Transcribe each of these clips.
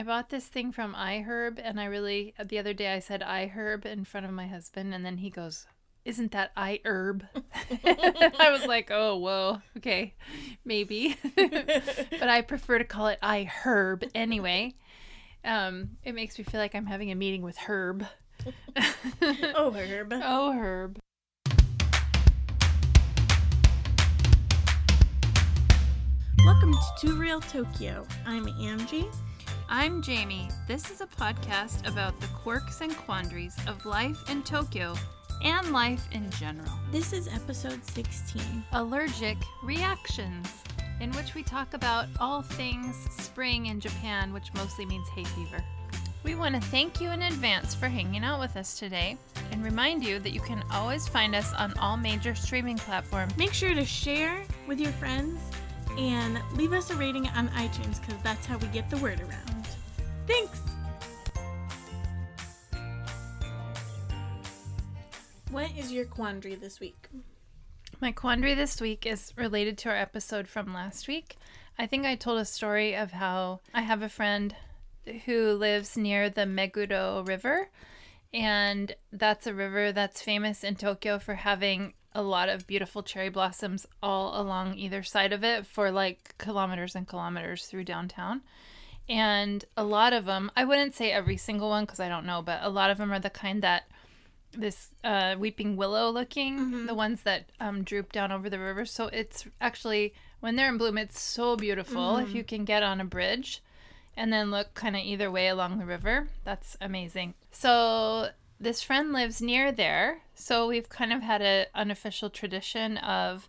I bought this thing from iHerb, and I really the other day I said iHerb in front of my husband, and then he goes, "Isn't that iHerb?" I was like, "Oh, whoa, okay, maybe," but I prefer to call it iHerb anyway. Um, it makes me feel like I'm having a meeting with Herb. oh, Herb. Oh, Herb. Welcome to Too Real Tokyo. I'm Angie. I'm Jamie. This is a podcast about the quirks and quandaries of life in Tokyo and life in general. This is episode 16. Allergic reactions, in which we talk about all things spring in Japan, which mostly means hay fever. We want to thank you in advance for hanging out with us today and remind you that you can always find us on all major streaming platforms. Make sure to share with your friends and leave us a rating on iTunes because that's how we get the word around. Thanks! What is your quandary this week? My quandary this week is related to our episode from last week. I think I told a story of how I have a friend who lives near the Meguro River, and that's a river that's famous in Tokyo for having a lot of beautiful cherry blossoms all along either side of it for like kilometers and kilometers through downtown. And a lot of them, I wouldn't say every single one because I don't know, but a lot of them are the kind that this uh, weeping willow looking, the ones that um, droop down over the river. So it's actually, when they're in bloom, it's so beautiful. If you can get on a bridge and then look kind of either way along the river, that's amazing. So this friend lives near there. So we've kind of had an unofficial tradition of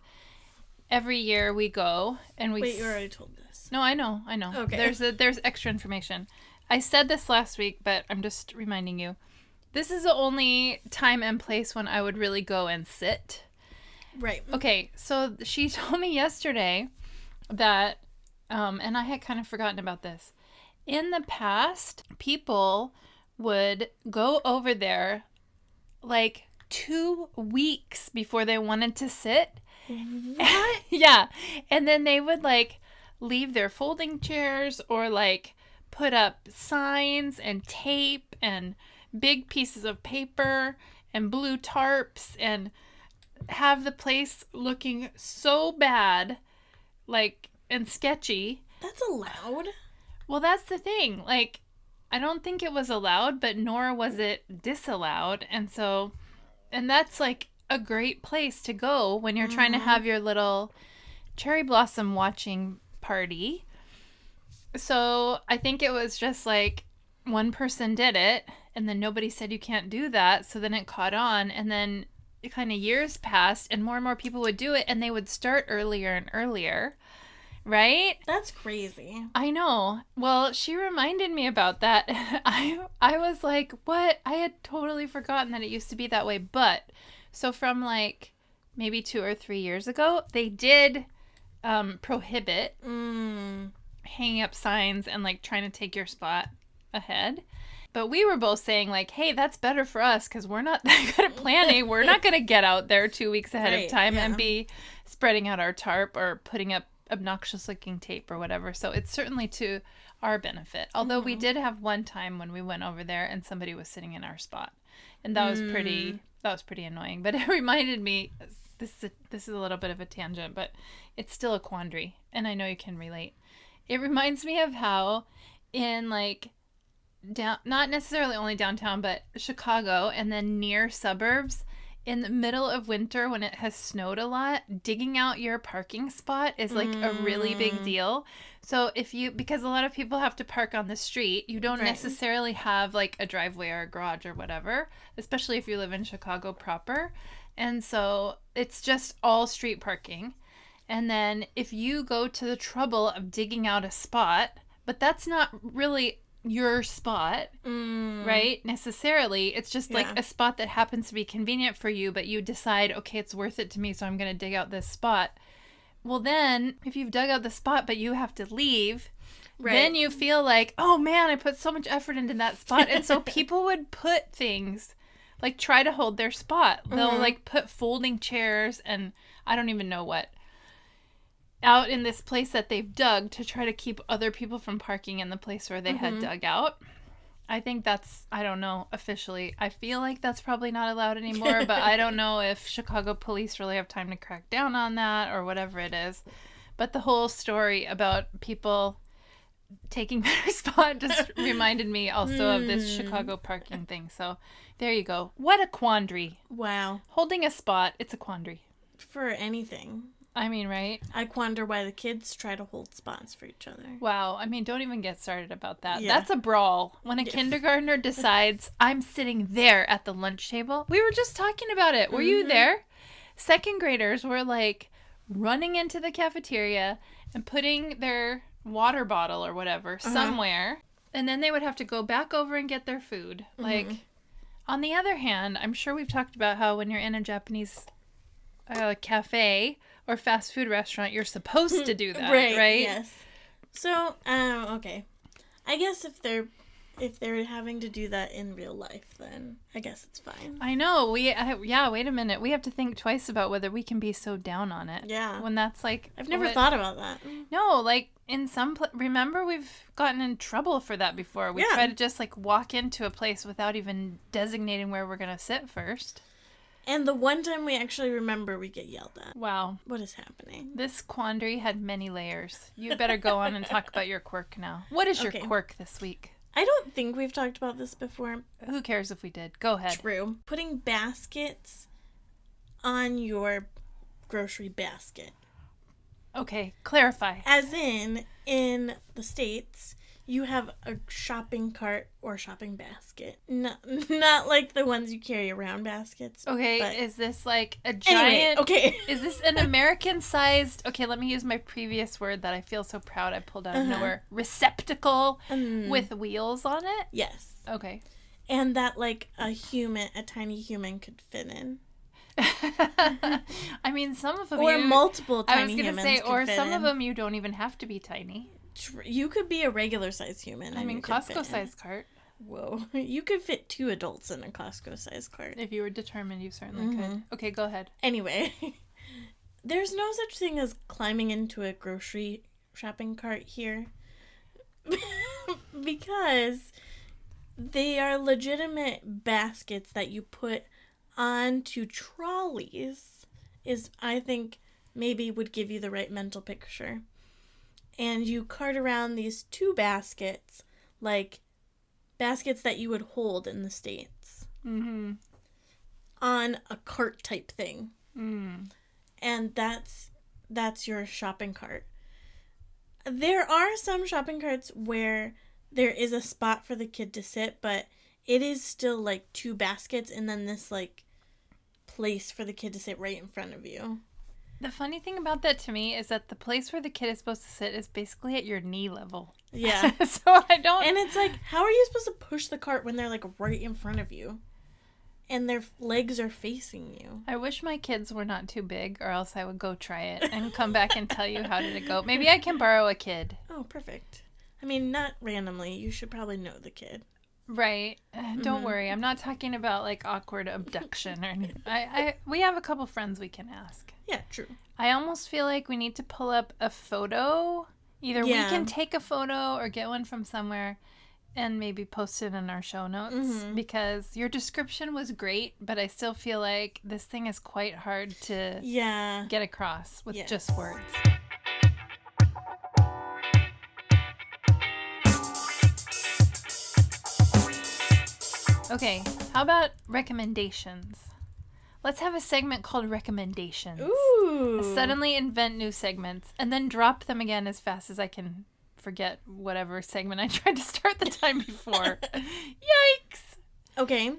every year we go and we Wait, you already told this. No, I know, I know. Okay. There's a, there's extra information. I said this last week, but I'm just reminding you. This is the only time and place when I would really go and sit. Right. Okay, so she told me yesterday that, um, and I had kind of forgotten about this. In the past, people would go over there like two weeks before they wanted to sit. What? yeah. And then they would like leave their folding chairs or like put up signs and tape and big pieces of paper and blue tarps and have the place looking so bad like and sketchy. That's allowed. Well, that's the thing. Like I don't think it was allowed, but nor was it disallowed. And so and that's like a great place to go when you're trying to mm-hmm. have your little cherry blossom watching party. So I think it was just like one person did it, and then nobody said you can't do that. So then it caught on, and then kind of years passed, and more and more people would do it, and they would start earlier and earlier, right? That's crazy. I know. Well, she reminded me about that. I I was like, "What? I had totally forgotten that it used to be that way." But so from like maybe 2 or 3 years ago, they did um prohibit Mm. hanging up signs and like trying to take your spot ahead. But we were both saying like, "Hey, that's better for us cuz we're not that good at planning. We're not going to get out there 2 weeks ahead Right, of time yeah. and be spreading out our tarp or putting up obnoxious looking tape or whatever. So it's certainly to our benefit. Although we did have one time when we went over there and somebody was sitting in our spot. And that was pretty that was pretty annoying. But it reminded me this is a, this is a little bit of a tangent, but it's still a quandary and I know you can relate. It reminds me of how in like down not necessarily only downtown but Chicago and then near suburbs in the middle of winter when it has snowed a lot, digging out your parking spot is like a really big mm. deal. So if you because a lot of people have to park on the street, you don't Right. necessarily have like a driveway or a garage or whatever, especially if you live in Chicago proper. And so it's just all street parking. And then if you go to the trouble of digging out a spot, but that's not really your spot, Mm. right? Necessarily. It's just like a spot that happens to be convenient for you, but you decide, okay, it's worth it to me, so I'm going to dig out this spot. Well, then if you've dug out the spot, but you have to leave, then you feel like, oh man, I put so much effort into that spot. And so people would put things like try to hold their spot. They'll Mhm. like put folding chairs and I don't even know what. out in this place that they've dug to try to keep other people from parking in the place where they had dug out. I think that's I don't know officially. I feel like that's probably not allowed anymore, but I don't know if Chicago police really have time to crack down on that or whatever it is. But the whole story about people taking better spot just reminded me also of this Chicago parking thing. So there you go. What a quandary. Wow. Holding a spot, it's a quandary. For anything. I mean, right? I wonder why the kids try to hold spots for each other. Wow. I mean, don't even get started about that. Yeah. That's a brawl. When a kindergartner decides, I'm sitting there at the lunch table. We were just talking about it. Were Mm-hmm. you there? Second graders were like running into the cafeteria and putting their water bottle or whatever Uh-huh. somewhere. And then they would have to go back over and get their food. Mm-hmm. Like, on the other hand, I'm sure we've talked about how when you're in a Japanese uh, cafe or fast food restaurant, you're supposed to do that, right? Yes. So, um, okay. I guess if they're if they're having to do that in real life, then I guess it's fine. I know. We I, yeah. Wait a minute. We have to think twice about whether we can be so down on it. Yeah. When that's like I've never what- thought about that. No, like in some pla remember we've gotten in trouble for that before. We Yeah. try to just like walk into a place without even designating where we're gonna sit first. And the one time we actually remember, we get yelled at. Wow. What is happening? This quandary had many layers. You better go on and talk about your quirk now. What is your quirk this week? I don't think we've talked about this before. Who cares if we did? Go ahead. True. Putting baskets on your grocery basket. Okay, clarify. As in, in the States, you have a shopping cart or shopping basket. Not, not like the ones you carry around baskets. Okay, but- is this like a giant Anyway, okay. Is this an American sized? Okay, let me use my previous word that I feel so proud I pulled out of Uh-huh. nowhere. Receptacle Mm, with wheels on it. yes. Okay. And that, like, a human, a tiny human could fit in. I mean, some of them. Or you, multiple I was gonna say, or some in. of them you don't even have to be tiny. Tr- You could be a regular size human. I mean, could Costco sized cart. Whoa. You could fit two adults in a Costco sized cart. If you were determined, you certainly could. Mhm. Okay, go ahead. Anyway, there's no such thing as climbing into a grocery shopping cart here. because they are legitimate baskets that you put onto trolleys, is, I think, maybe would give you the right mental picture. And you cart around these two baskets, like baskets that you would hold in the States, Mm-hmm. on a cart type thing Mm. and that's that's your shopping cart. There are some shopping carts where there is a spot for the kid to sit, but it is still like two baskets and then this like place for the kid to sit right in front of you. The funny thing about that to me is that the place where the kid is supposed to sit is basically at your knee level. Yeah. so I don't. and it's like how are you supposed to push the cart when they're like right in front of you? And their legs are facing you. I wish my kids were not too big, or else I would go try it and come back and tell you how did it go. Maybe I can borrow a kid. Oh, perfect. I mean, not randomly. You should probably know the kid. Right. Uh, Don't worry. I'm not talking about like awkward abduction or anything. I, I we have a couple friends we can ask. Yeah, true. I almost feel like we need to pull up a photo. Either Yeah. we can take a photo or get one from somewhere and maybe post it in our show notes Mhm. because your description was great, but I still feel like this thing is quite hard to Yeah. get across with Yeah. just words. Okay, how about recommendations? Let's have a segment called recommendations. Ooh. Suddenly invent new segments and then drop them again as fast as I can forget whatever segment I tried to start the time before. Yikes! Okay.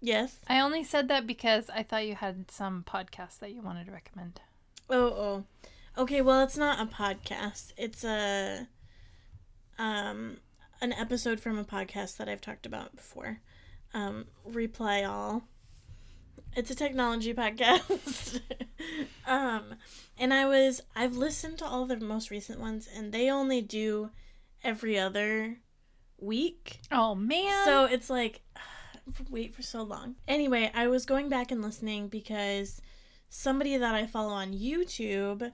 Yes. I only said that because I thought you had some podcast that you wanted to recommend. Oh, oh. Okay, well, it's not a podcast. It's a um an episode from a podcast that I've talked about before. Um Reply All. It's a technology podcast. um and I was I've listened to all the most recent ones and they only do every other week. Oh man! So it's like, wait for so long. Anyway, I was going back and listening because somebody that I follow on YouTube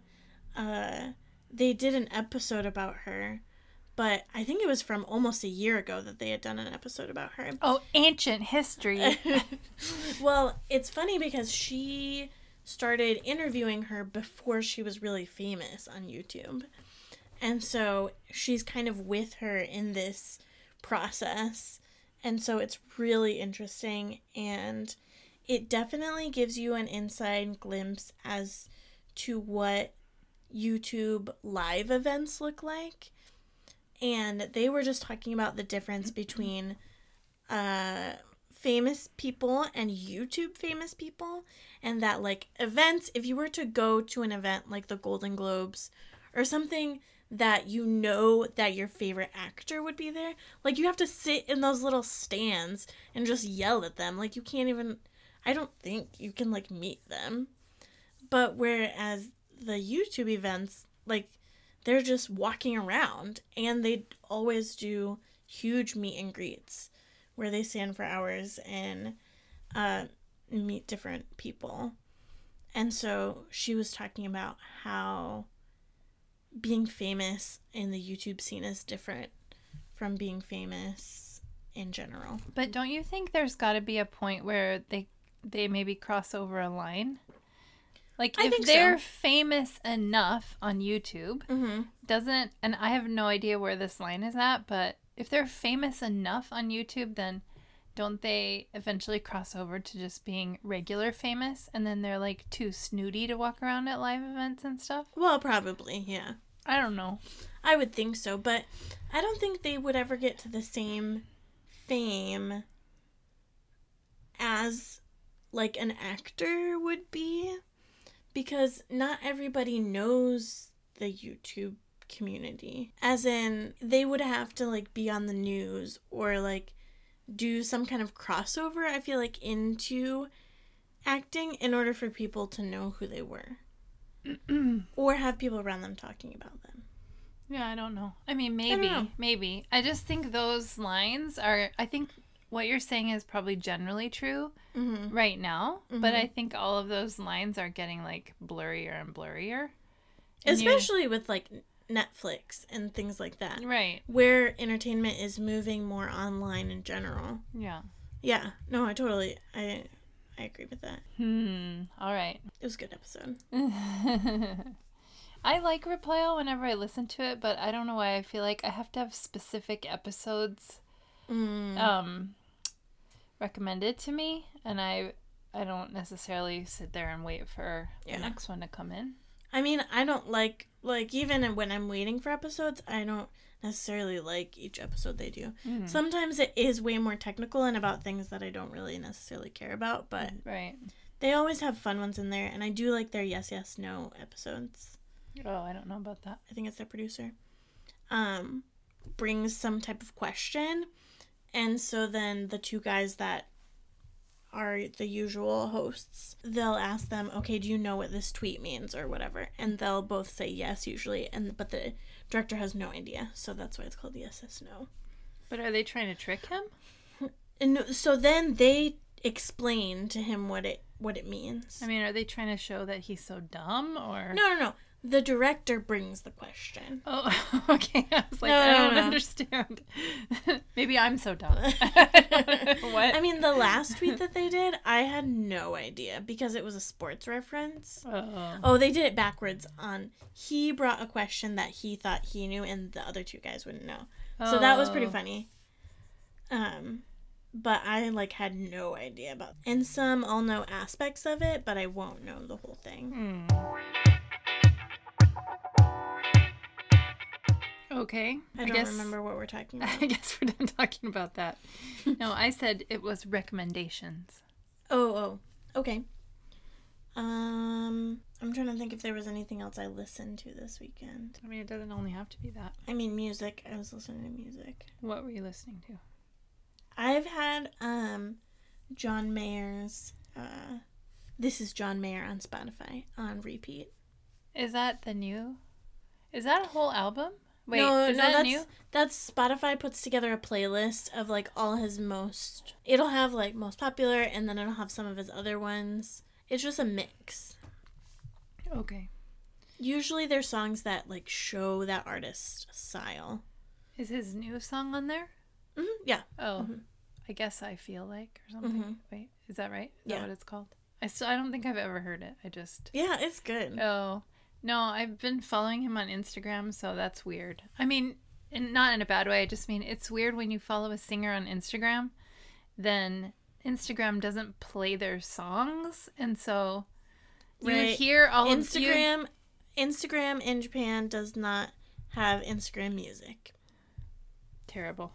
uh, they did an episode about her, but I think it was from almost a year ago that they had done an episode about her. Oh, ancient history. well, it's funny because she started interviewing her before she was really famous on YouTube. And so she's kind of with her in this process. And so it's really interesting and it definitely gives you an inside glimpse as to what YouTube live events look like. And they were just talking about the difference between uh famous people and YouTube famous people and that like events if you were to go to an event like the Golden Globes or something that you know that your favorite actor would be there like you have to sit in those little stands and just yell at them. Like you can't even I don't think you can like meet them. But whereas the YouTube events like they're just walking around and they always do huge meet and greets where they stand for hours and uh, meet different people. And so she was talking about how being famous in the YouTube scene is different from being famous in general. But don't you think there's got to be a point where they they maybe cross over a line? Like I if they're famous enough on YouTube, Mm-hmm. doesn't and I have no idea where this line is at, but if they're famous enough on YouTube, then don't they eventually cross over to just being regular famous and then they're like too snooty to walk around at live events and stuff? Well, probably, yeah. I don't know. I would think so, but I don't think they would ever get to the same fame as like an actor would be because not everybody knows the YouTube community. As in they would have to like be on the news or like do some kind of crossover I feel like into acting in order for people to know who they were or have people around them talking about them. Yeah, I don't know. I mean, maybe, know. maybe. I just think those lines are. I think what you're saying is probably generally true Mhm. right now, but Mhm. I think all of those lines are getting like blurrier and blurrier. And you- especially with like Netflix and things like that, right? where entertainment is moving more online in general. Yeah. Yeah, no, I totally, I, I agree with that. Hmm. All right. It was a good episode. I like Reply All whenever I listen to it, but I don't know why I feel like I have to have specific episodes Mm. um recommended to me and I I don't necessarily sit there and wait for Yeah. the next one to come in. I mean, I don't like like even when I'm waiting for episodes, I don't necessarily like each episode they do. Mm. Sometimes it is way more technical and about things that I don't really necessarily care about, but Right. they always have fun ones in there, and I do like their yes yes no episodes. Oh, I don't know about that. I think it's their producer, um, brings some type of question. And so then the two guys that are the usual hosts, they'll ask them, okay, do you know what this tweet means or whatever? And they'll both say yes usually, and but the director has no idea. So that's why it's called the yes, yes, no. But are they trying to trick him? And so then they explain to him what it what it means. I mean, are they trying to show that he's so dumb or no, no, no. The director brings the question. Oh, okay. I was like, No, I don't no. understand. Maybe I'm so dumb. what? I mean, the last tweet that they did, I had no idea because it was a sports reference. oh. Oh, they did it backwards on he brought a question that he thought he knew and the other two guys wouldn't know. Oh. So that was pretty Oh. funny. Um but I like had no idea about and some I'll know aspects of it, but I won't know the whole thing. Hmm. Okay. I don't remember what we're talking about. I guess we're done talking about that. no, I said it was recommendations. Oh, oh. Okay. Um I'm trying to think if there was anything else I listened to this weekend. I mean, it doesn't only have to be that. I mean music. I was listening to music. What were you listening to? I've had um John Mayer's uh This is John Mayer on Spotify on repeat. Is that the new? Is that a whole album? Wait, no, is no, that that's new? that's Spotify puts together a playlist of like all his most it'll have like most popular and then it'll have some of his other ones. It's just a mix. Okay. Usually they're songs that like show that artist's style. Is his new song on there? hmm Yeah. Oh, Mhm. I guess I feel like or something. Mhm. Wait, is that right? Is Yeah. that what it's called? I still I don't think I've ever heard it. I just Yeah, it's good. Oh. No, I've been following him on Instagram, so that's weird. I mean, and not in a bad way. I just mean it's weird when you follow a singer on Instagram, then Instagram doesn't play their songs, and so you Right. hear all of you. Instagram Instagram in Japan does not have Instagram music. Terrible.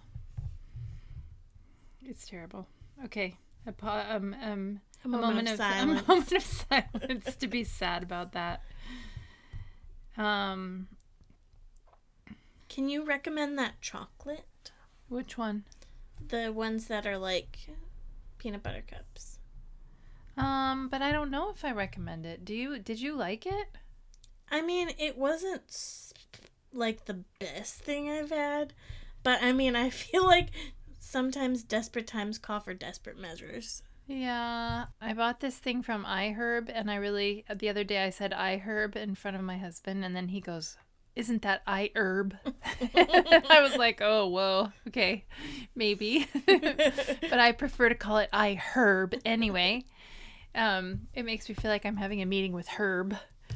It's terrible. Okay. A, pa- um, um, A moment, of, silence. A moment of silence to be sad about that. Um, Can you recommend that chocolate? which one? The ones that are like peanut butter cups. Um, but I don't know if I recommend it. Do you? Did you like it? I mean, it wasn't s- like the best thing I've had, but I mean, I feel like sometimes desperate times call for desperate measures. Yeah, I bought this thing from iHerb, and I really the other day I said iHerb in front of my husband, and then he goes, "Isn't that iHerb?" I was like, "Oh, whoa, okay, maybe," but I prefer to call it iHerb anyway. Um, it makes me feel like I'm having a meeting with Herb.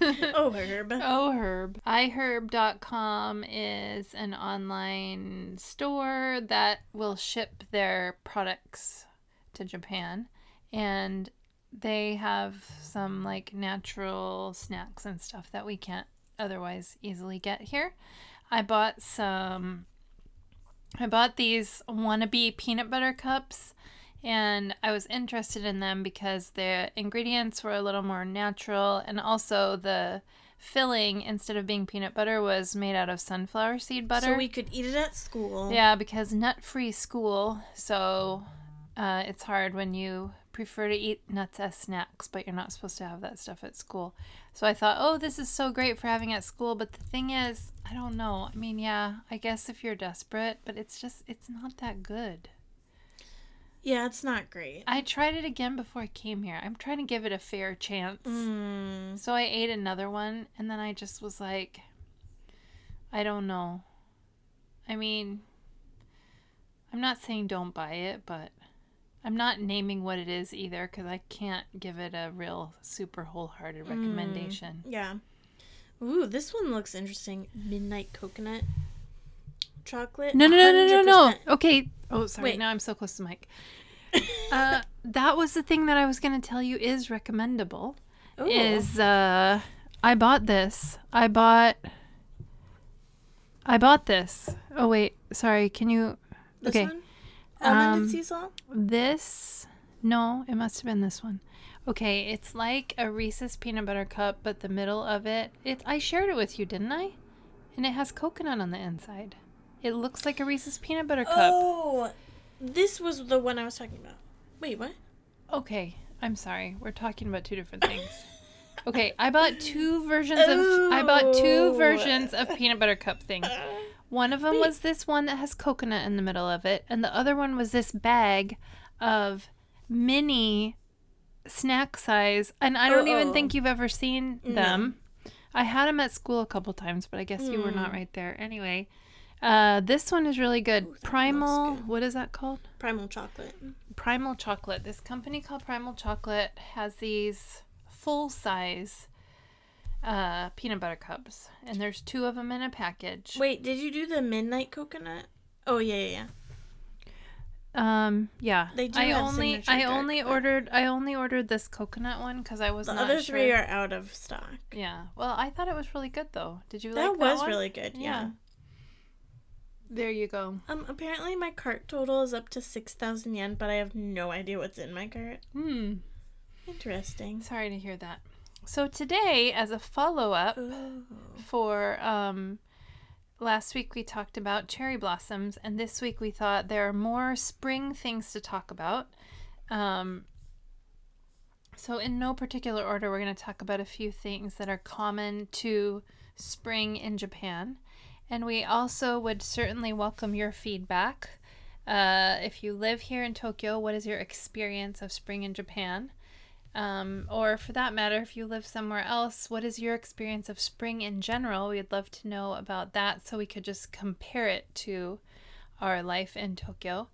oh, Herb. Oh, Herb. iHerb.com is an online store that will ship their products to Japan. And they have some like natural snacks and stuff that we can't otherwise easily get here. I bought some. I bought these wannabe peanut butter cups and I was interested in them because the ingredients were a little more natural and also the filling instead of being peanut butter was made out of sunflower seed butter. So we could eat it at school. yeah, because nut-free school, so uh, it's hard when you prefer to eat nuts as snacks, but you're not supposed to have that stuff at school. So I thought, oh, this is so great for having at school. But the thing is, I don't know. I mean, yeah, I guess if you're desperate, but it's just, it's not that good. Yeah, it's not great. I tried it again before I came here. I'm trying to give it a fair chance. Mm. So I ate another one, and then I just was like, I don't know. I mean, I'm not saying don't buy it, but I'm not naming what it is either because I can't give it a real super wholehearted recommendation. Yeah. Ooh, this one looks interesting. Midnight coconut chocolate. No, no, no, no, no, no. Okay. Oh, sorry. Wait. Now I'm so close to mic. uh, that was the thing that I was going to tell you is recommendable. Ooh. is uh I bought this. I bought I bought this. Oh wait, sorry. Can you this okay. one? Um, sea this no, it must have been this one. Okay, it's like a Reese's peanut butter cup, but the middle of it, it I shared it with you, didn't I? And it has coconut on the inside. It looks like a Reese's peanut butter cup. Oh, this was the one I was talking about. Wait, what? Okay, I'm sorry. We're talking about two different things. Okay, I bought two versions of I bought two Oh. versions of peanut butter cup thing. One of them Wait. was this one that has coconut in the middle of it, and the other one was this bag of mini snack size. And I don't even Uh-oh. think you've ever seen No. them. I had them at school a couple times, but I guess you were not Mm. right there. Anyway, uh, this one is really good. Ooh, Primal, good. what is that called? Primal chocolate. Primal Chocolate. This company called Primal Chocolate has these full size uh, peanut butter cups, and there's two of them in a package. Wait, did you do the midnight coconut? Oh yeah, yeah, yeah. Um, yeah. They do I have only I dark, only but- ordered I only ordered this coconut one because I was The other sure. three are out of stock. Yeah. Well, I thought it was really good though. Did you that like that was really good. Yeah. Yeah. There you go. Um. Apparently, my cart total is up to six thousand yen, but I have no idea what's in my cart. Hmm. Interesting. Sorry to hear that. So today, as a follow up. Oh. for um last week we talked about cherry blossoms and this week we thought there are more spring things to talk about um so in no particular order we're going to talk about a few things that are common to spring in japan and we also would certainly welcome your feedback uh, if you live here in tokyo what is your experience of spring in japan Um, or for that matter, if you live somewhere else, what is your experience of spring in general? We'd love to know about that so we could just compare it to our life in Tokyo.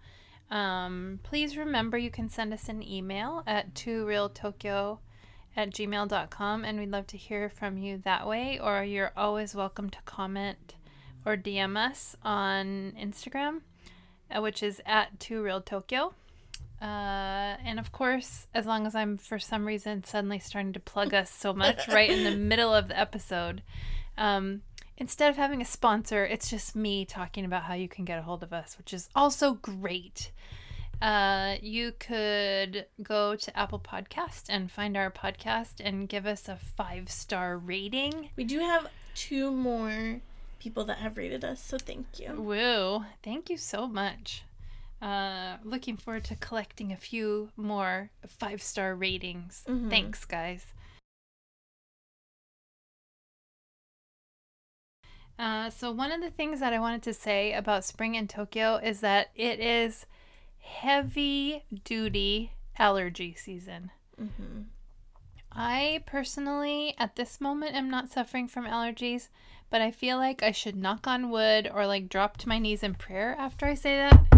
Um, please remember you can send us an email at tworealtokyo at gmail.com and we'd love to hear from you that way or you're always welcome to comment or dm us on instagram uh, which is at tworealtokyo uh, and of course as long as i'm for some reason suddenly starting to plug us so much right in the middle of the episode um, instead of having a sponsor it's just me talking about how you can get a hold of us which is also great uh, you could go to Apple Podcast and find our podcast and give us a five star rating. We do have two more people that have rated us, so thank you. Woo! Thank you so much. Uh, looking forward to collecting a few more five star ratings. Mhm. Thanks, guys. Uh, so, one of the things that I wanted to say about spring in Tokyo is that it is heavy duty allergy season. hmm I personally, at this moment, am not suffering from allergies, but I feel like I should knock on wood or like drop to my knees in prayer after I say that.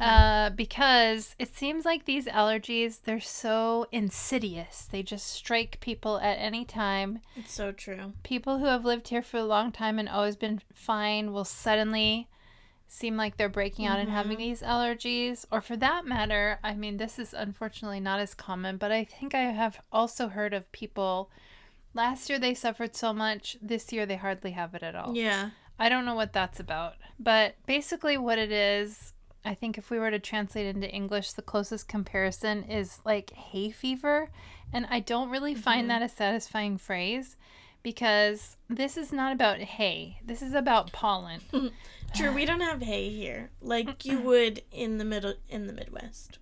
Uh, because it seems like these allergies, they're so insidious. They just strike people at any time. It's so true. People who have lived here for a long time and always been fine will suddenly seem like they're breaking out and having these allergies. Or for that matter, I mean, this is unfortunately not as common, but I think I have also heard of people. Last year they suffered so much, this year they hardly have it at all. Yeah. I don't know what that's about. But basically, what it is, I think if we were to translate into English, the closest comparison is like hay fever. And I don't really find mm-hmm. that a satisfying phrase because this is not about hay, this is about pollen. True, we don't have hay here like you would in the middle in the Midwest.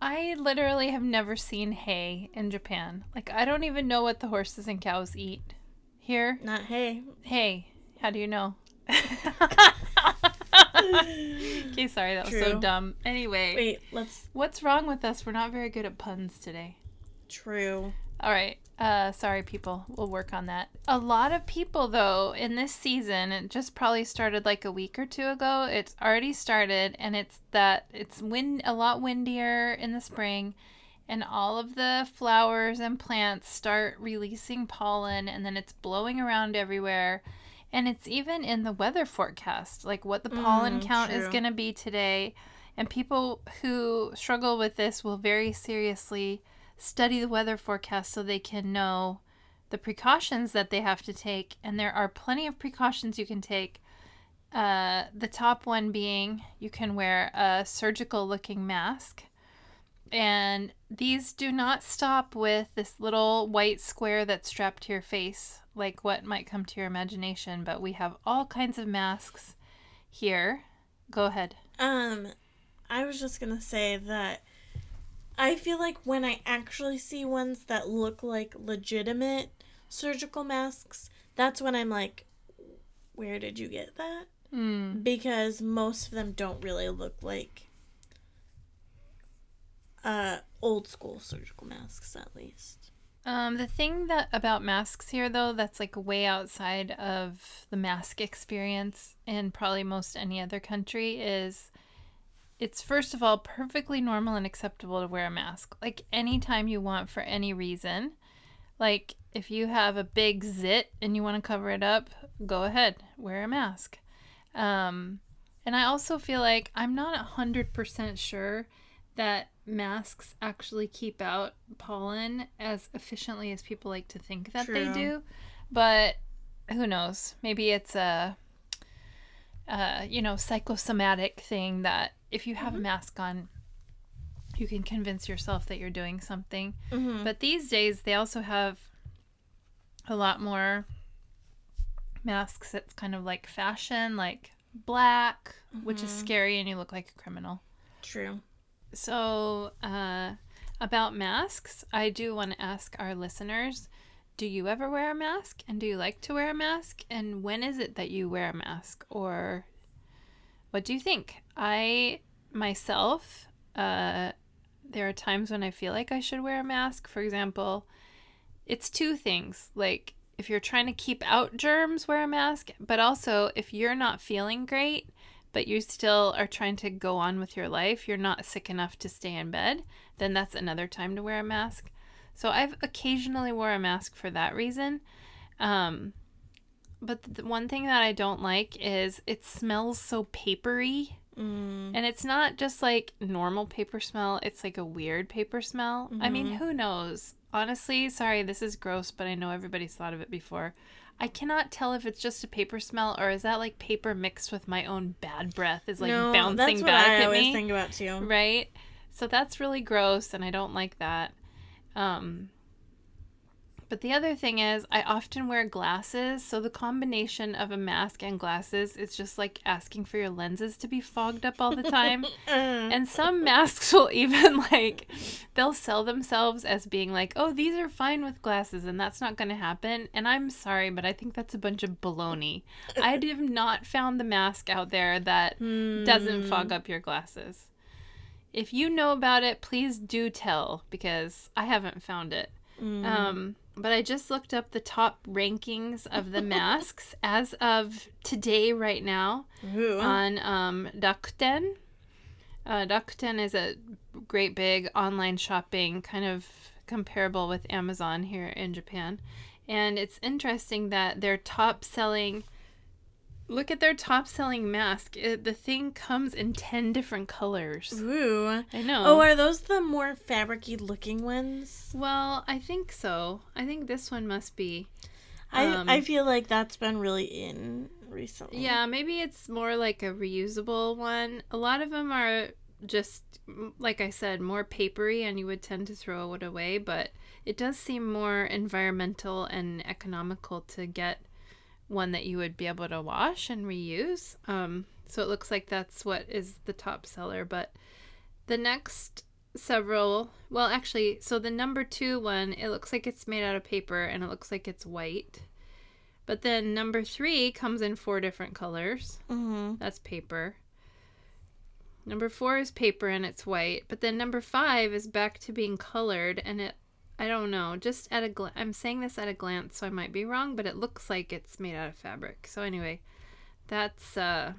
I literally have never seen hay in Japan. Like, I don't even know what the horses and cows eat. Here, Not hay. hay. How do you know? okay, sorry, that was so dumb. Anyway. Wait, let's What's wrong with us? We're not very good at puns today. true. All right. Uh, sorry, people. We'll work on that. A lot of people, though, in this season, it just probably started like a week or two ago. It's already started, and it's that it's wind a lot windier in the spring, and all of the flowers and plants start releasing pollen, and then it's blowing around everywhere. And it's even in the weather forecast, like what the pollen Mm, count is going to be today. And people who struggle with this will very seriously study the weather forecast so they can know the precautions that they have to take. And there are plenty of precautions you can take. Uh, the top one being you can wear a surgical looking mask. And these do not stop with this little white square that's strapped to your face, like what might come to your imagination. But we have all kinds of masks here. Go ahead. Um, I was just gonna say that I feel like when I actually see ones that look like legitimate surgical masks, that's when I'm like, where did you get that? Hmm. Because most of them don't really look like uh old school surgical masks at least. Um, the thing that about masks here, though, that's like way outside of the mask experience in probably most any other country is it's first of all perfectly normal and acceptable to wear a mask like anytime you want for any reason. Like if you have a big zit and you want to cover it up, go ahead, wear a mask. Um, and I also feel like I'm not 100% sure that masks actually keep out pollen as efficiently as people like to think that they do. But who knows? Maybe it's a, uh, you know, psychosomatic thing that if you have a mask on, you can convince yourself that you're doing something. Mm-hmm. But these days, they also have a lot more masks that's kind of like fashion, like black, which is scary and you look like a criminal. True. So, uh, about masks, I do want to ask our listeners do you ever wear a mask? And do you like to wear a mask? And when is it that you wear a mask? Or what do you think? I myself uh, there are times when I feel like I should wear a mask. For example, it's two things. Like if you're trying to keep out germs, wear a mask, but also if you're not feeling great, but you still are trying to go on with your life, you're not sick enough to stay in bed, then that's another time to wear a mask. So I've occasionally wore a mask for that reason. Um, but the one thing that I don't like is it smells so papery. Mm. And it's not just like normal paper smell, it's like a weird paper smell. I mean, who knows? Honestly, sorry, this is gross, but I know everybody's thought of it before. I cannot tell if it's just a paper smell or is that like paper mixed with my own bad breath is like no, bouncing that's what back I at always me. think about too. Right? So that's really gross and I don't like that. Um but the other thing is I often wear glasses, so the combination of a mask and glasses is just like asking for your lenses to be fogged up all the time. Uh, and some masks will even like they'll sell themselves as being like, "Oh, these are fine with glasses," and that's not going to happen. And I'm sorry, but I think that's a bunch of baloney. I have not found the mask out there that doesn't fog up your glasses. If you know about it, please do tell because I haven't found it. Um, but I just looked up the top rankings of the masks as of today, right now, Ooh. on um, Rakuten. Uh, Rakuten is a great big online shopping, kind of comparable with Amazon here in Japan. And it's interesting that their top selling. Look at their top selling mask. It, the thing comes in 10 different colors. Ooh. I know. Oh, are those the more fabricy looking ones? well, I think so. I think this one must be. I Um, I feel like that's been really in recently. Yeah, maybe it's more like a reusable one. A lot of them are just, like I said, more papery and you would tend to throw it away, but it does seem more environmental and economical to get one that you would be able to wash and reuse. Um, so it looks like that's what is the top seller, but the next several, well, actually, so the number two one, it looks like it's made out of paper and it looks like it's white. But then number three comes in four different colors. Mm-hmm. That's paper. Number four is paper and it's white. But then number five is back to being colored and it, I don't know, just at a glance, I'm saying this at a glance, so I might be wrong, but it looks like it's made out of fabric. So anyway, that's, uh,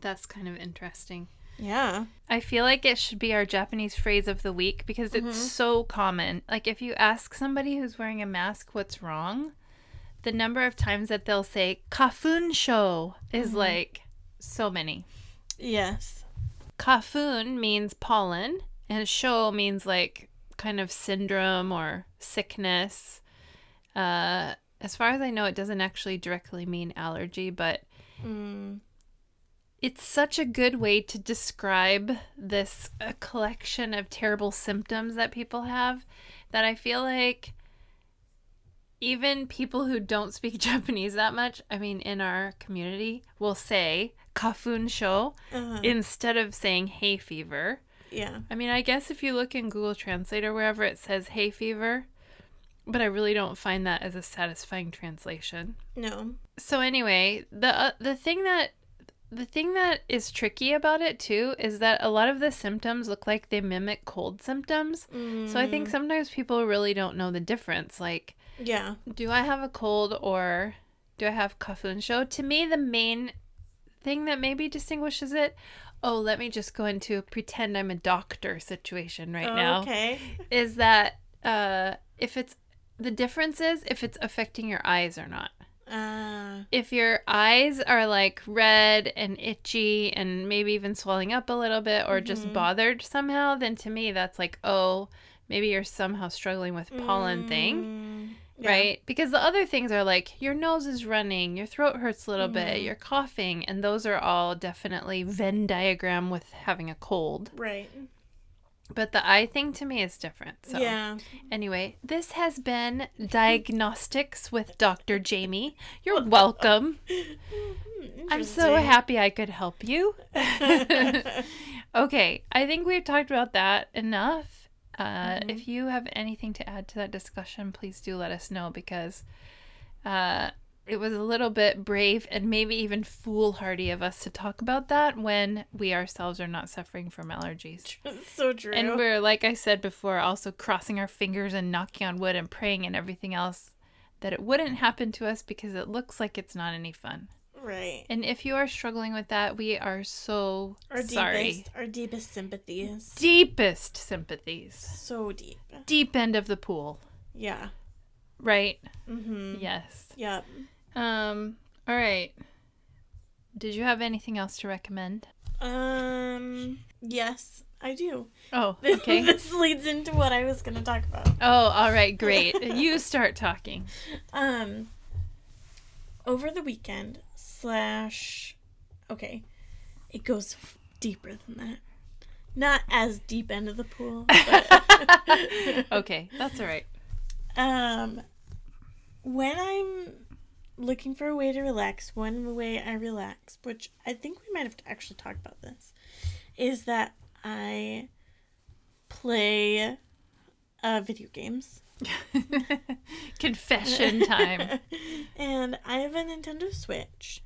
that's kind of interesting. Yeah. I feel like it should be our Japanese phrase of the week because it's so common. Like if you ask somebody who's wearing a mask what's wrong, the number of times that they'll say kafun sho is like so many. Yes. Kafun means pollen and sho means like kind of syndrome or sickness. Uh as far as I know it doesn't actually directly mean allergy, but Mm. it's such a good way to describe this a collection of terrible symptoms that people have that I feel like even people who don't speak Japanese that much, I mean, in our community, will say kafun sho Uh-huh. instead of saying hay fever. Yeah. I mean, I guess if you look in Google Translate or wherever it says hay fever, but I really don't find that as a satisfying translation No. so anyway, the uh, the thing that the thing that is tricky about it too is that a lot of the symptoms look like they mimic cold symptoms. So I think sometimes people really don't know the difference. Like, Yeah. do I have a cold or do I have kafun sho? To me, the main thing that maybe distinguishes it. Oh, let me just go into a pretend I'm a doctor situation right now Okay. is that uh, if it's the difference is if it's affecting your eyes or not. Uh, If your eyes are like red and itchy and maybe even swelling up a little bit or just bothered somehow, then to me that's like, oh, maybe you're somehow struggling with pollen thing, mm, yeah. right? Because the other things are like your nose is running, your throat hurts a little bit, mm-hmm. you're coughing, and those are all definitely Venn diagram with having a cold. Right. But the eye thing to me is different. So Yeah. Anyway, this has been Diagnostics with Dr. Jamie. You're welcome. Hmm, I'm so happy I could help you. okay, I think we've talked about that enough. Uh, If you have anything to add to that discussion, please do let us know because uh, it was a little bit brave and maybe even foolhardy of us to talk about that when we ourselves are not suffering from allergies. So true. And we're, like I said before, also crossing our fingers and knocking on wood and praying and everything else that it wouldn't happen to us because it looks like it's not any fun. Right. And if you are struggling with that, we are so Our sorry. deepest, our deepest sympathies. Deepest sympathies. So deep. Deep end of the pool, Yeah. right? Mm-hmm. Yes. Yep. Um, all right. Did you have anything else to recommend? Um. Yes, I do. Oh, okay. this leads into what I was gonna talk about. oh, all right, great. You start talking. Um. Over the weekend slash, okay, it goes deeper than that. Not as deep end of the pool. But, Okay, that's all right. um, when I'm looking for a way to relax, one way I relax, which I think we might have to actually talk about this, is that I play uh, video games. Confession time. and I have a Nintendo Switch.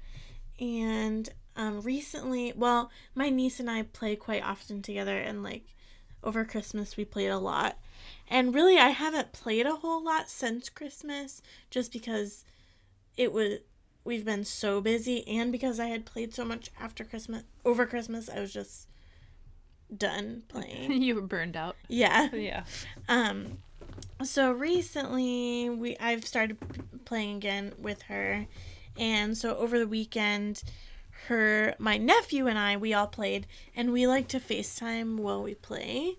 And um, recently, well, my niece and I play quite often together, and like over Christmas, we played a lot. And really, I haven't played a whole lot since Christmas, just because it was we've been so busy, and because I had played so much after Christmas. Over Christmas, I was just done playing. you were burned out. yeah. Yeah. Um, so recently we I've started playing again with her, and so over the weekend, her my nephew and I we all played, and we like to FaceTime while we play,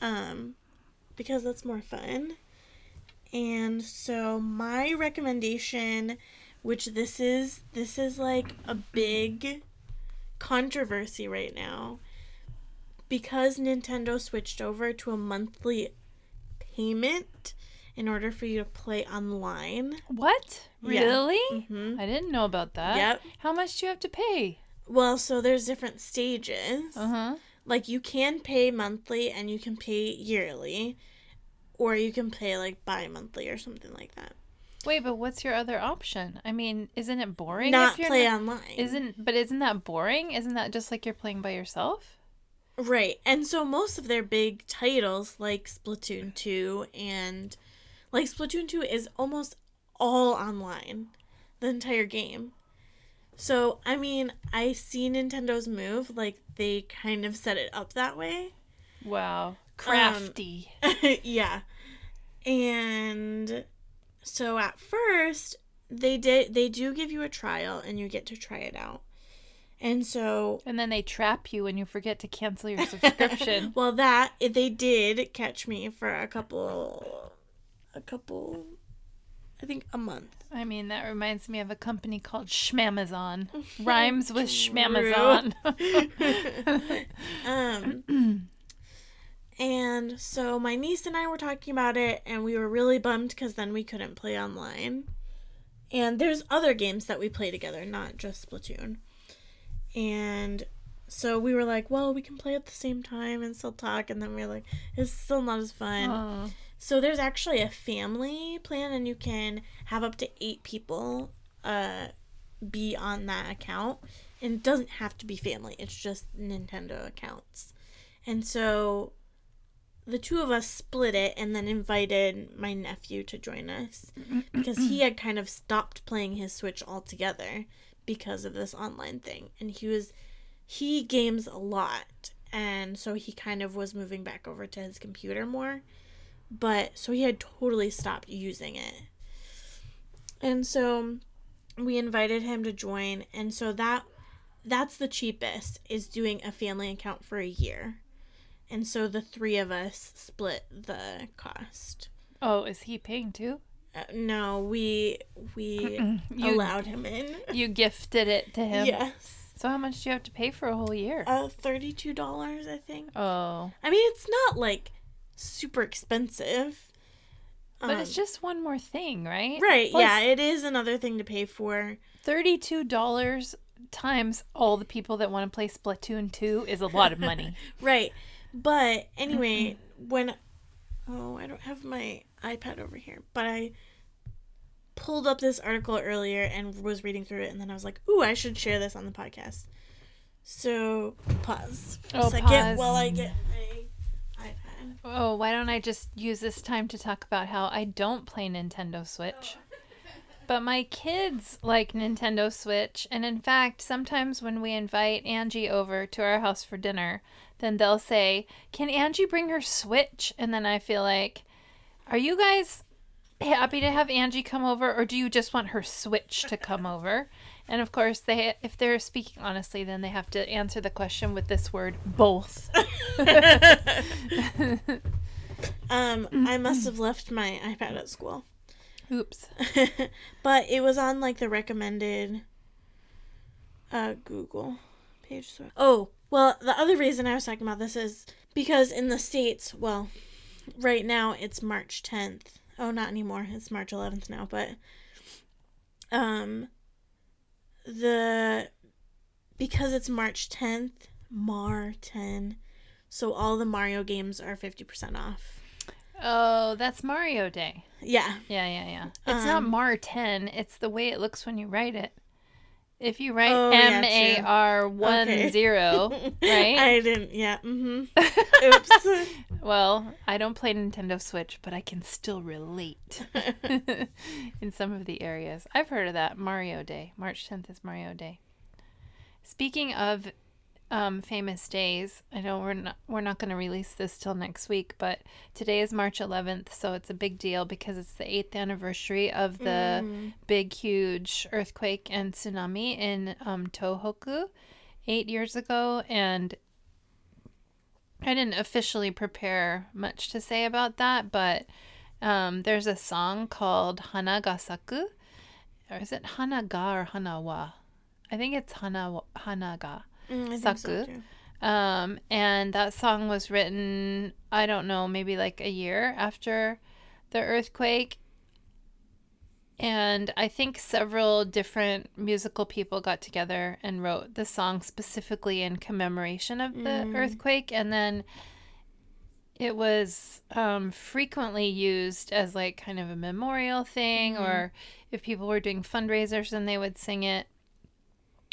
um, because that's more fun. And so my recommendation, which this is this is like a big controversy right now. Because Nintendo switched over to a monthly payment in order for you to play online. What? Yeah. Really? hmm I didn't know about that. Yep. How much do you have to pay? Well, so there's different stages. Uh huh. Like you can pay monthly and you can pay yearly, or you can pay like bi-monthly or something like that. Wait, but what's your other option? I mean, isn't it boring? Not play not- online. Isn't but isn't that boring? Isn't that just like you're playing by yourself? Right. And so most of their big titles like Splatoon 2 and like Splatoon 2 is almost all online. The entire game. So, I mean, I see Nintendo's move like they kind of set it up that way. Wow. Crafty. Um, yeah. And so at first they did they do give you a trial and you get to try it out. And so and then they trap you when you forget to cancel your subscription. well, that they did catch me for a couple, a couple, I think a month. I mean, that reminds me of a company called Schmamazon. Rhymes with Schmamazon. Um, and so my niece and I were talking about it, and we were really bummed because then we couldn't play online. And there's other games that we play together, not just Splatoon. And so we were like, well, we can play at the same time and still talk. And then we are like, it's still not as fun. Oh. So there's actually a family plan, and you can have up to eight people uh, be on that account. And it doesn't have to be family, it's just Nintendo accounts. And so the two of us split it and then invited my nephew to join us because he had kind of stopped playing his Switch altogether because of this online thing. And he was, he games a lot. And so he kind of was moving back over to his computer more but so he had totally stopped using it. And so we invited him to join and so that that's the cheapest is doing a family account for a year. And so the three of us split the cost. Oh, is he paying too? Uh, no, we we You- allowed him in. You gifted it to him. Yes. So how much do you have to pay for a whole year? Uh $32 I think. oh. I mean, it's not like super expensive. But it's Um, just one more thing, right? Right, Plus, yeah, it is another thing to pay for. Thirty-two dollars times all the people that want to play Splatoon 2 is a lot of money. Right. But anyway, when oh, I don't have my iPad over here, but I pulled up this article earlier and was reading through it, and then I was like, "Ooh, I should share this on the podcast." So pause for Oh, a second pause. while I get my iPad. Oh, why don't I just use this time to talk about how I don't play Nintendo Switch? But my kids like Nintendo Switch, and in fact, sometimes when we invite Angie over to our house for dinner, then they'll say, Can Angie bring her Switch? And then I feel like, Are you guys happy to have Angie come over, or do you just want her Switch to come over? And of course, they if they're speaking honestly, then they have to answer the question with this word, both. Um, I must have left my iPad at school. Oops. but it was on like the recommended uh Google page. Oh, well, the other reason I was talking about this is because in the states, well, right now it's March 10th. Oh, not anymore. It's March 11th now, but um the because it's March 10th, Mar 10. So all the Mario games are 50% off. Oh, that's Mario Day. Yeah. Yeah, yeah, yeah. It's not Um, Mar 10. It's the way it looks when you write it. If you write Oh, M A R 1 Okay. 0, right? I didn't. Yeah. Mm-hmm. Oops. well, I don't play Nintendo Switch, but I can still relate in some of the areas. I've heard of that. Mario Day. March 10th is Mario Day. Speaking of um, famous days, I know we're not we're not going to release this till next week, but today is March 11th, so it's a big deal because it's the eighth anniversary of the Mm. big, huge earthquake and tsunami in um, Tohoku eight years ago, and I didn't officially prepare much to say about that, but um, there's a song called Hana ga Or is it Hana ga or Hana wa? I think it's Hana, Hana ga. Mm, Saku. so. Um, and that song was written, I don't know, maybe like a year after the earthquake. And I think several different musical people got together and wrote the song specifically in commemoration of the Mm. earthquake. And then it was um, frequently used as like kind of a memorial thing, Mhm. or if people were doing fundraisers, then they would sing it.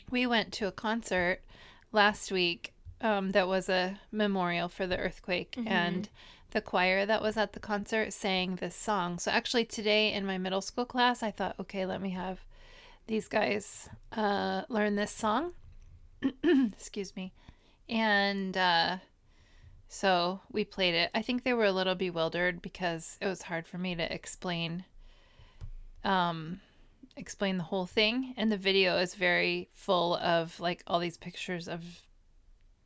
We went to a concert last week um, that was a memorial for the earthquake, Mhm. and the choir that was at the concert sang this song. So actually, today in my middle school class, I thought, okay, let me have these guys uh, learn this song. Excuse me, and uh, so we played it. I think they were a little bewildered because it was hard for me to explain. Um, explain the whole thing and the video is very full of like all these pictures of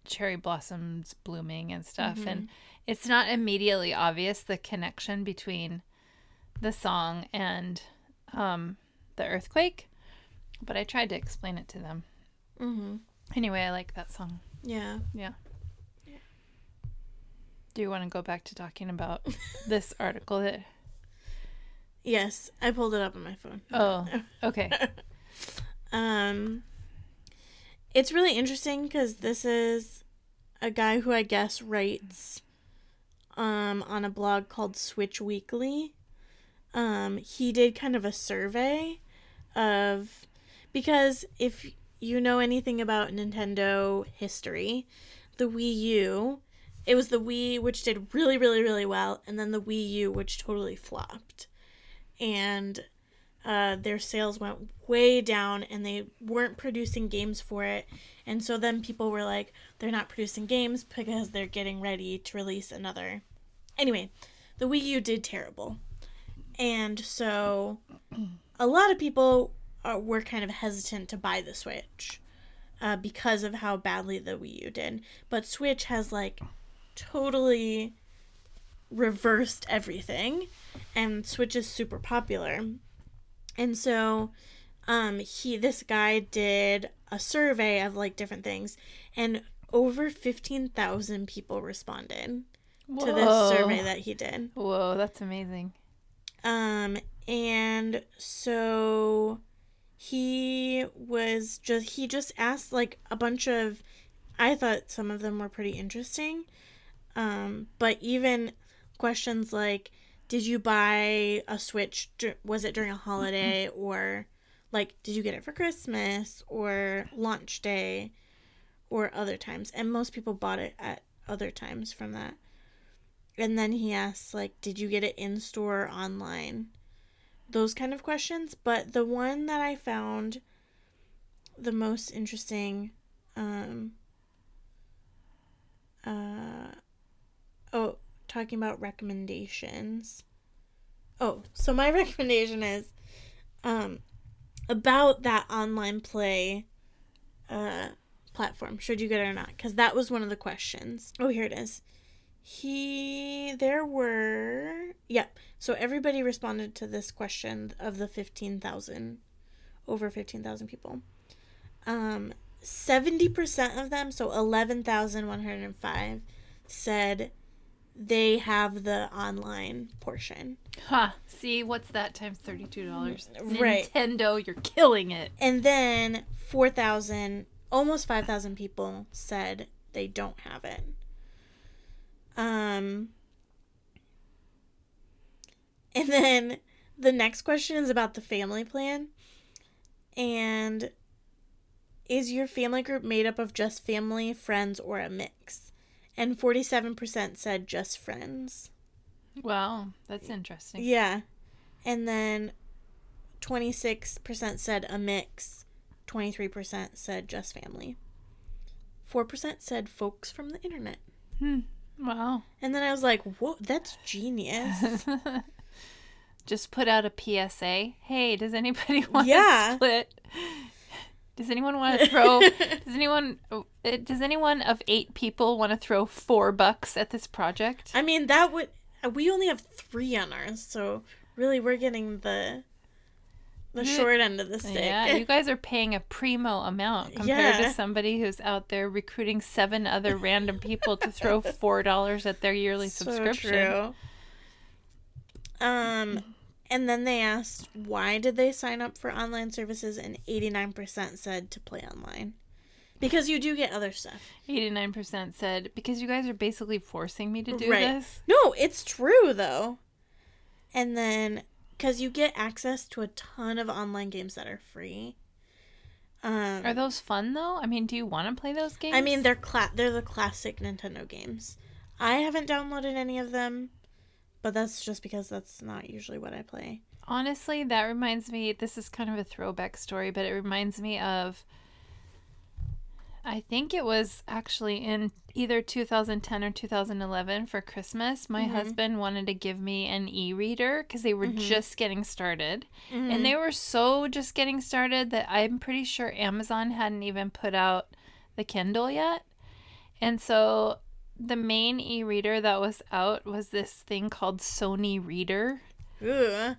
cherry blossoms blooming and stuff and it's not immediately obvious the connection between the song and um, the earthquake but i tried to explain it to them Mm-hmm. anyway i like that song Yeah. Yeah. do you want to go back to talking about this article that Yes, I pulled it up on my phone. oh okay Um, it's really interesting because this is a guy who I guess writes um on a blog called Switch Weekly. Um, he did kind of a survey of because if you know anything about Nintendo history, the Wii U, it was the Wii which did really really really well, and then the Wii U which totally flopped, and uh, their sales went way down and they weren't producing games for it. And so then people were like, they're not producing games because they're getting ready to release another. Anyway, the Wii U did terrible. And so a lot of people uh, were kind of hesitant to buy the Switch uh, because of how badly the Wii U did. But Switch has like totally reversed everything, and Switch is super popular. And so um he this guy did a survey of like different things and over 15,000 people responded to this survey that he did. whoa that's amazing Um and so he was just he just asked like a bunch of I thought some of them were pretty interesting. Um but even questions like did you buy a Switch? Was it during a holiday or like did you get it for Christmas or launch day or other times? And most people bought it at other times from that. And then he asks like did you get it in store or online? Those kind of questions, but the one that I found the most interesting um uh oh talking about recommendations. Oh so my recommendation is um about that online play uh platform should you get it or not because that was one of the questions. Oh here it is. He there were yeah so everybody responded to this question of the 15,000 over 15,000 people. Um 70% of them so 11,105 said they have the online portion Ha. See, what's that times thirty-two dollars? Right. Nintendo, you're killing it. and then 4,000 almost 5,000 people said they don't have it um and then the next question is about the family plan and is your family group made up of just family, friends, or a mix? And 47% said just friends. Wow, that's interesting. Yeah. And then 26% said a mix, 23% said just family. 4% said folks from the internet. Hmm. Wow. And then I was like, whoa, that's genius. Just put out a PSA. Hey, does anybody want Yeah. to split? Does anyone want to throw? does anyone? uh, Does anyone of eight people want to throw four bucks at this project? I mean, that would. We only have three on ours, so really we're getting the the short end of the stick. Yeah, you guys are paying a primo amount compared Yeah. to somebody who's out there recruiting seven other random people to throw four dollars at their yearly subscription. true. Um, and then they asked why did they sign up for online services, and eighty nine percent said to play online, because you do get other stuff. Eighty-nine percent said because you guys are basically forcing me to do Right. this. No, it's true though. And then because you get access to a ton of online games that are free. Um, Are those fun though? I mean, do you want to play those games? I mean, they're cla- they're the classic Nintendo games. I haven't downloaded any of them, but that's just because that's not usually what I play. Honestly, that reminds me. This is kind of a throwback story, but it reminds me of. I think it was actually in either 2010 or 2011 for Christmas. My Mm-hmm. husband wanted to give me an e reader because they were Mm-hmm. just getting started. And they were so just getting started that I'm pretty sure Amazon hadn't even put out the Kindle yet. And so the main e reader that was out was this thing called Sony Reader. Ooh.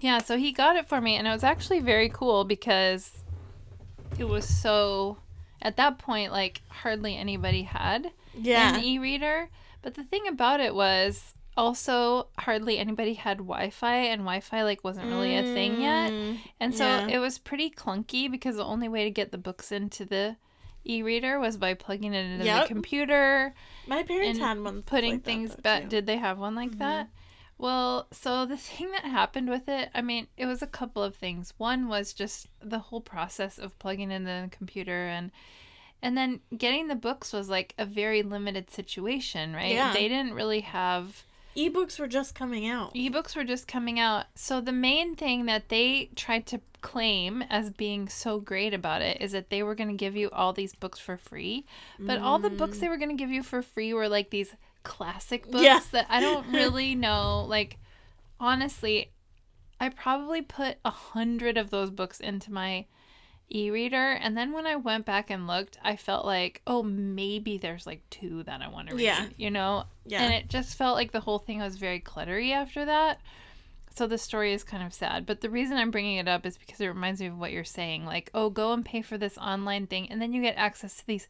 Yeah, so he got it for me, and it was actually very cool because it was so. At that point, like hardly anybody had Yeah. an e-reader. But the thing about it was also hardly anybody had Wi-Fi, and Wi-Fi like wasn't really a thing yet. Mm, And so yeah. it was pretty clunky because the only way to get the books into the e-reader was by plugging it into Yep. the computer My parents had one. putting like things back. Did they have one like mm-hmm. that? Well, so the thing that happened with it, I mean, it was a couple of things. One was just the whole process of plugging in the computer and and then getting the books was like a very limited situation, right? Yeah. They didn't really have Ebooks were just coming out. ebooks were just coming out. So the main thing that they tried to claim as being so great about it is that they were going to give you all these books for free. But all the books mm. they were going to give you for free were like these classic books Yeah. that I don't really know. Like honestly, I probably put a hundred of those books into my e-reader and then when I went back and looked, I felt like, oh, maybe there's like two that I want to read. Yeah. You know? Yeah. And it just felt like the whole thing was very cluttery after that. So the story is kind of sad. But the reason I'm bringing it up is because it reminds me of what you're saying. Like, oh, go and pay for this online thing. And then you get access to these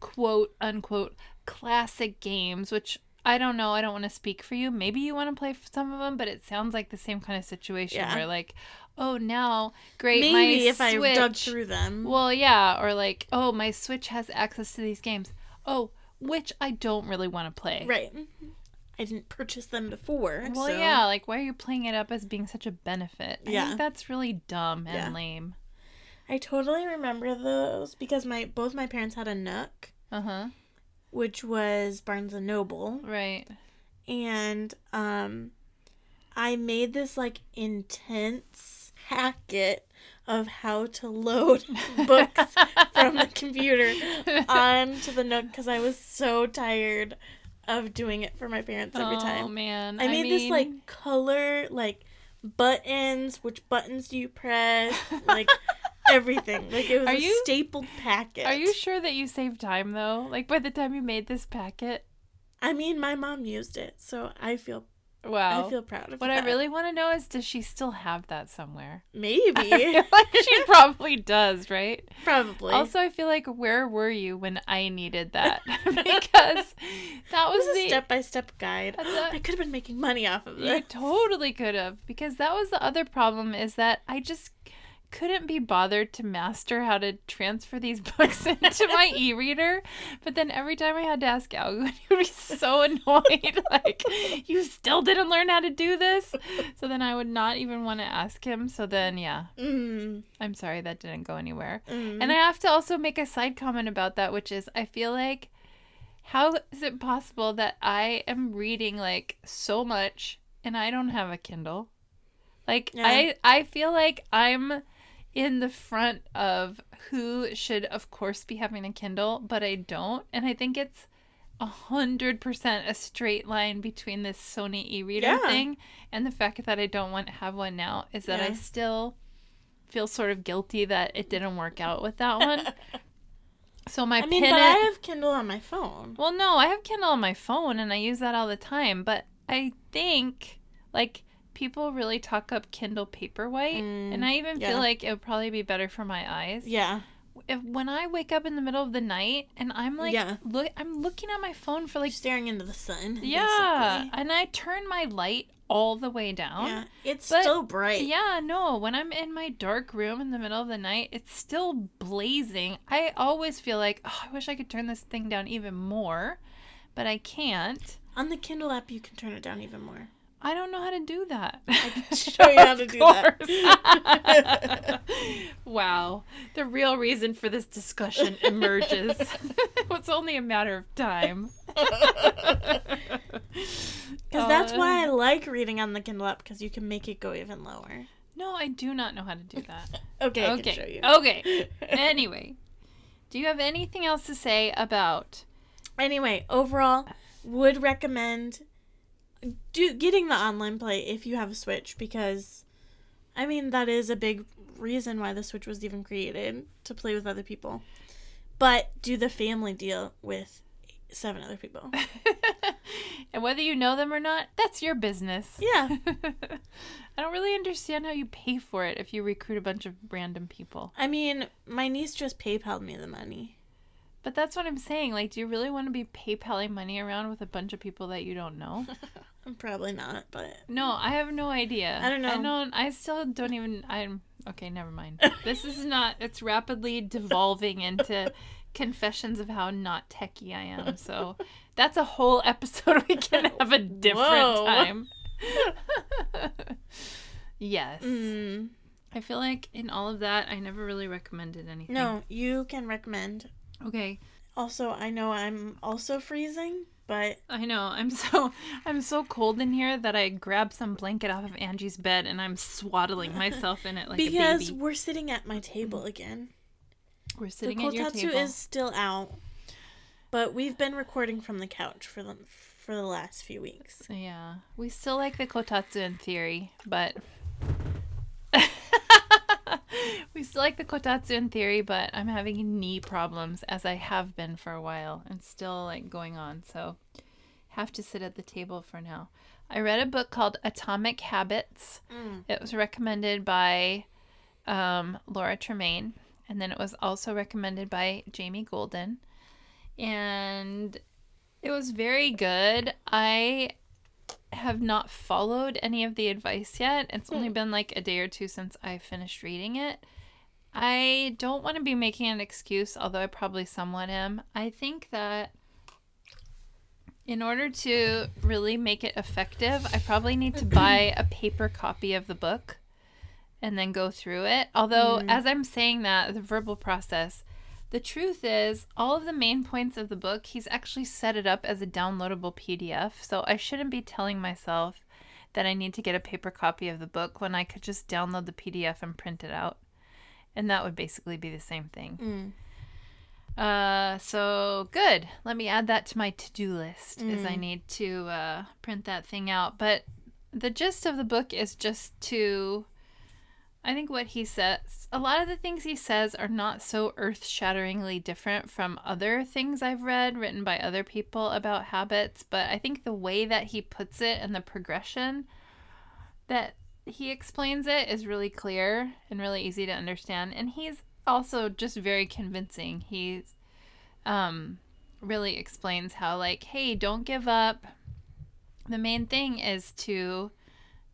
quote unquote classic games, which I don't know. I don't want to speak for you. Maybe you want to play some of them, but it sounds like the same kind of situation Yeah. where, like, oh, now, great, Maybe my if I Switch. dug through them. Well, yeah, or like, oh, my Switch has access to these games. Oh, which I don't really want to play. right. I didn't purchase them before. Well, so- yeah, like why are you playing it up as being such a benefit? I Yeah. think that's really dumb and Yeah. lame. I totally remember those because my both my parents had a Nook, Uh huh. which was Barnes and Noble, Right. and um, I made this like intense hacket of how to load books from the computer onto the Nook because I was so tired of doing it for my parents every Oh time. Oh man. I made this mean, like color like buttons. Which buttons do you press? Like everything. Like it was Are a you- stapled packet. Are you sure that you saved time though? Like by the time you made this packet? I mean, my mom used it, so I feel Wow. I feel proud of that. what that. I really want to know is does she still have that somewhere? Maybe like she probably does, right? probably. Also, I feel like where were you when I needed that? because that was was a the step by step guide. I could have been making money off of You this. totally could have because that was the other problem is that I just couldn't be bothered to master how to transfer these books into my e-reader. But then every time I had to ask Algo, he would be so annoyed. like, you still didn't learn how to do this. So then I would not even want to ask him. So then, yeah, Mm, I'm sorry that didn't go anywhere. mm. And I have to also make a side comment about that, which is I feel like how is it possible that I am reading like so much and I don't have a Kindle? Like Yeah. I I feel like I'm in the front of who should of course be having a Kindle, but I don't. And I think it's a hundred percent a straight line between this Sony e-reader Yeah. thing and the fact that I don't want to have one now is that I still feel sort of guilty that it didn't work out with that one. So my I mean, pin but it- I have Kindle on my phone. well, no, I have Kindle on my phone and I use that all the time. But I think like people really talk up Kindle Paperwhite, Mm, and I even yeah. feel like it would probably be better for my eyes. Yeah. If when I wake up in the middle of the night and I'm like, Yeah. look, I'm looking at my phone for like, staring into the sun. yeah, basically. and I turn my light all the way down. Yeah. It's But- still bright. Yeah, no, when I'm in my dark room in the middle of the night, it's still blazing. I always feel like, oh, I wish I could turn this thing down even more, but I can't. On the Kindle app, you can turn it down even more. I don't know how to do that. I can show you how to do that. wow. The real reason for this discussion emerges. it's only a matter of time. Because that's Uh, why I like reading on the Kindle app because you can make it go even lower. No, I do not know how to do that. Okay, I okay. can show you. Okay. Anyway, do you have anything else to say about Anyway, overall, would recommend do getting the online play if you have a Switch because, I mean, that is a big reason why the Switch was even created to play with other people. But do the family deal with seven other people. and whether you know them or not, that's your business. Yeah. I don't really understand how you pay for it if you recruit a bunch of random people. I mean, my niece just PayPal'd me the money. But that's what I'm saying. Like, do you really want to be PayPaling money around with a bunch of people that you don't know? Probably not, but No, I have no idea. I don't know. I don't. I still don't even. I'm okay. Never mind. This is not. It's rapidly devolving into confessions of how not techie I am. So that's a whole episode we can have a different Whoa. time. yes. mm, I feel like in all of that, I never really recommended anything. no, you can recommend. Okay. Also, I know I'm also freezing, but I know. I'm so I'm so cold in here that I grabbed some blanket off of Angie's bed and I'm swaddling myself in it like because a baby. we're sitting at my table again. We're The sitting at your table. kotatsu table. is still out, but we've been recording from the couch for the for the last few weeks. Yeah, we still like the kotatsu in theory, but we still like the kotatsu in theory. But I'm having knee problems as I have been for a while, and still like going on. So have to sit at the table for now. I read a book called Atomic Habits. Mm. It was recommended by um, Laura Tremaine, and then it was also recommended by Jamie Golden, and it was very good. I have not followed any of the advice yet. It's only been like a day or two since I finished reading it. I don't want to be making an excuse, although I probably somewhat am. I think that In order to really make it effective, I probably need to buy a paper copy of the book and then go through it. Although, mm. as I'm saying that, the verbal process, the truth is, all of the main points of the book, he's actually set it up as a downloadable PDF. So I shouldn't be telling myself that I need to get a paper copy of the book when I could just download the PDF and print it out. And that would basically be the same thing. Uh, so good. Let me add that to my to-do list as I need to uh, print that thing out. But the gist of the book is just to I think what he says, a lot of the things he says are not so earth shatteringly different from other things I've read written by other people about habits, but I think the way that he puts it and the progression that he explains it is really clear and really easy to understand. And he's also just very convincing. He's um, really explains how, like, hey, don't give up. The main thing is to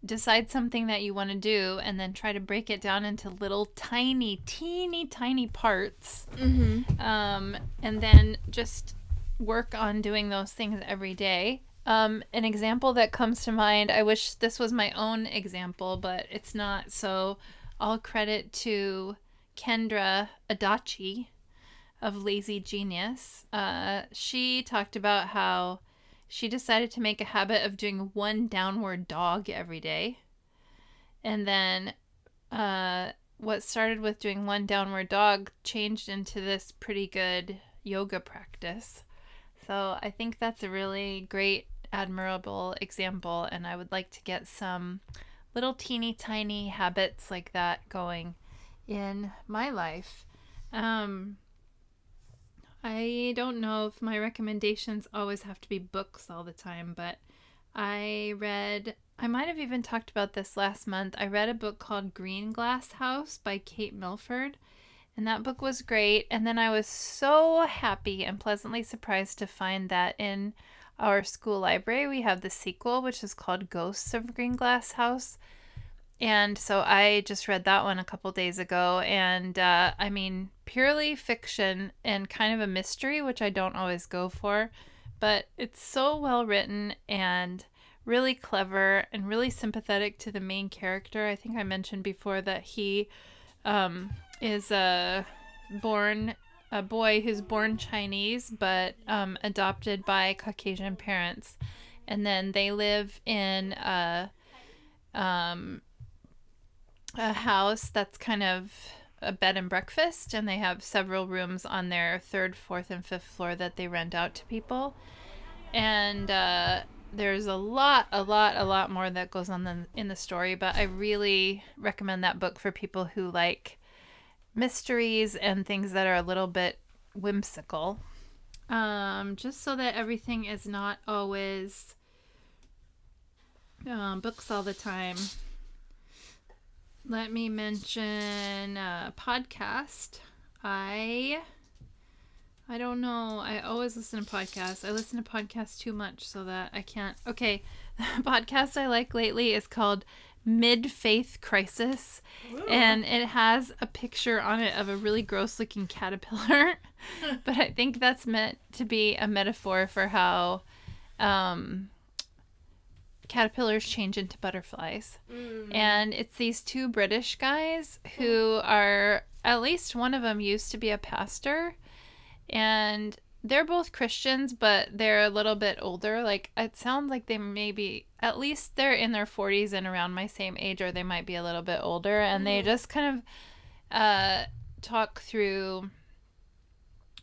decide something that you want to do and then try to break it down into little tiny teeny tiny parts Mm-hmm. um, and then just work on doing those things every day um, an example that comes to mind i wish this was my own example but it's not so all credit to kendra adachi of lazy genius uh, she talked about how she decided to make a habit of doing one downward dog every day. And then uh, what started with doing one downward dog changed into this pretty good yoga practice. So I think that's a really great, admirable example. And I would like to get some little teeny tiny habits like that going in my life. Um, I don't know if my recommendations always have to be books all the time, but I read, I might have even talked about this last month. I read a book called Greenglass House by Kate Milford, and that book was great. And then I was so happy and pleasantly surprised to find that in our school library we have the sequel, which is called Ghosts of Greenglass House. And so I just read that one a couple days ago. And uh, I mean, purely fiction and kind of a mystery, which I don't always go for. But it's so well written and really clever and really sympathetic to the main character. I think I mentioned before that he um, is a born a boy who's born Chinese but um, adopted by Caucasian parents, and then they live in a um, a house that's kind of a bed and breakfast, and they have several rooms on their third, fourth, and fifth floor that they rent out to people. And uh, there's a lot, a lot, a lot more that goes on in the story, but I really recommend that book for people who like mysteries and things that are a little bit whimsical. Um, just so that everything is not always um, books all the time. Let me mention a podcast. I I don't know. I always listen to podcasts. I listen to podcasts too much so that I can't. Okay, the podcast I like lately is called Mid Faith Crisis, and it has a picture on it of a really gross looking caterpillar. but I think that's meant to be a metaphor for how um, caterpillars change into butterflies. And it's these two British guys who are, at least one of them used to be a pastor. And they're both Christians, but they're a little bit older. Like, it sounds like they maybe, at least they're in their 40s and around my same age, or they might be a little bit older. And they just kind of uh, talk through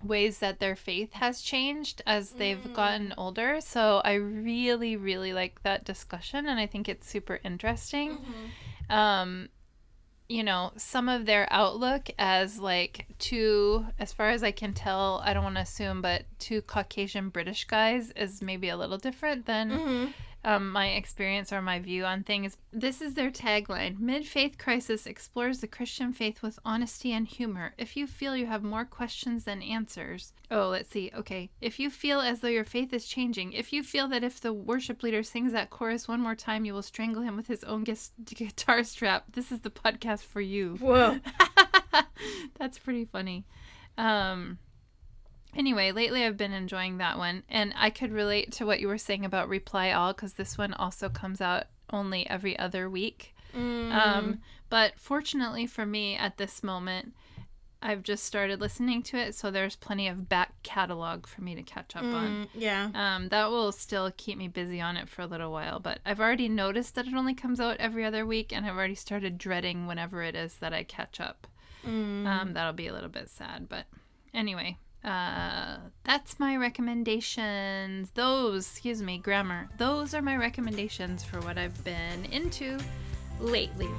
ways that their faith has changed as they've gotten older. So I really, really like that discussion, and I think it's super interesting. Um, you know, some of their outlook as like two, as far as I can tell, I don't want to assume, but two Caucasian British guys is maybe a little different than um, my experience or my view on things. This is their tagline Mid Faith Crisis explores the Christian faith with honesty and humor. If you feel you have more questions than answers, oh, let's see. Okay. If you feel as though your faith is changing, if you feel that if the worship leader sings that chorus one more time, you will strangle him with his own guitar strap, this is the podcast for you. Whoa. That's pretty funny. Um, Anyway, lately I've been enjoying that one, and I could relate to what you were saying about Reply All because this one also comes out only every other week. Mm. Um, but fortunately for me at this moment, I've just started listening to it, so there's plenty of back catalog for me to catch up on. Mm, yeah. Um, that will still keep me busy on it for a little while, but I've already noticed that it only comes out every other week, and I've already started dreading whenever it is that I catch up. Mm. Um, that'll be a little bit sad, but anyway, uh, that's my recommendations. Those, excuse me, grammar. Those are my recommendations for what I've been into lately.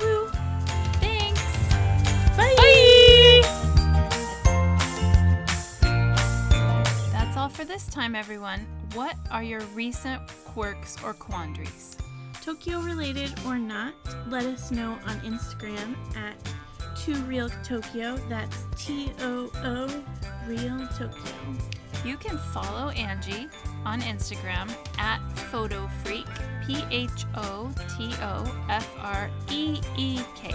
Woo. Thanks. Bye. That's all for this time, everyone. What are your recent quirks or quandaries? Tokyo related or not, let us know on Instagram at Too Real Tokyo. That's T O O Real Tokyo. You can follow Angie on Instagram at PhotoFreak, P H O T O F R E E K.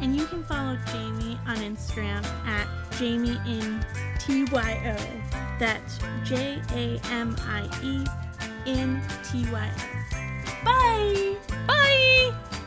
And you can follow Jamie on Instagram at Jamie in T Y O. That's J A M I E in T Y O. Bye! Bye!